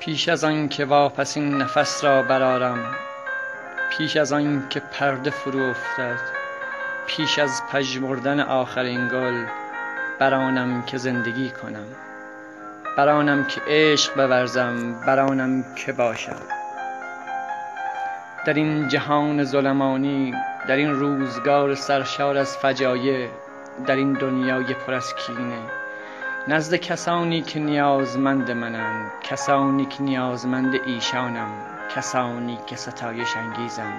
پیش از آن که واپسین نفس را برآرم پیش از آن که پرده فرو افتد پیش از پژمردن آخرین گل بر آنم که زندگی کنم بر آنم که عشق بورزم بر آنم که باشم. در این جهان ظلمانی در این روزگار سرشار از فجایع در این دنیای پر از کینه نزد کسانی که نیازمند منند کسانی که نیازمند ایشانم کسانی که ستایش انگیزم.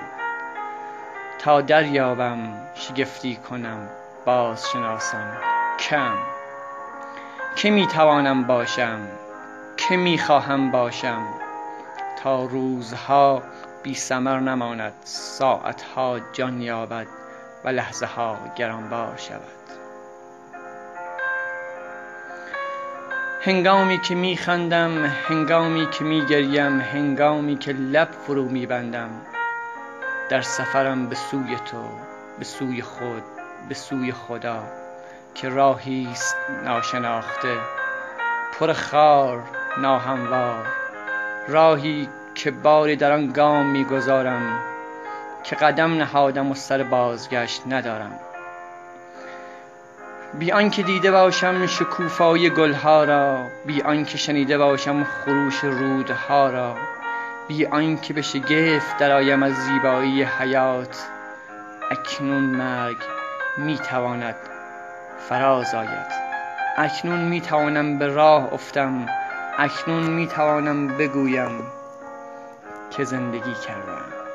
تا دریابم شگفتی کنم بازشناسم. کم. که می توانم باشم؟ که می خواهم باشم؟ تا روزها بی ثمر نماند ساعتها جان یابد و لحظه ها گرانبار شود. هنگامی که می خندم هنگامی که می گریم هنگامی که لب فرو می بندم در سفرم به سوی تو به سوی خود به سوی خدا که راهی است ناشناخته پر خار ناهموار راهی که باری در آن گام می گذارم که قدم نهادم و سر بازگشت ندارم. بی آنکه دیده باشم شکوفایی گلها را بی آنکه شنیده باشم خروش رودها را بی آنکه به شگفت درآیم از زیبایی حیات. اکنون مرگ می تواند فراز آید. اکنون می توانم به راه افتم. اکنون می توانم بگویم که زندگی کردم.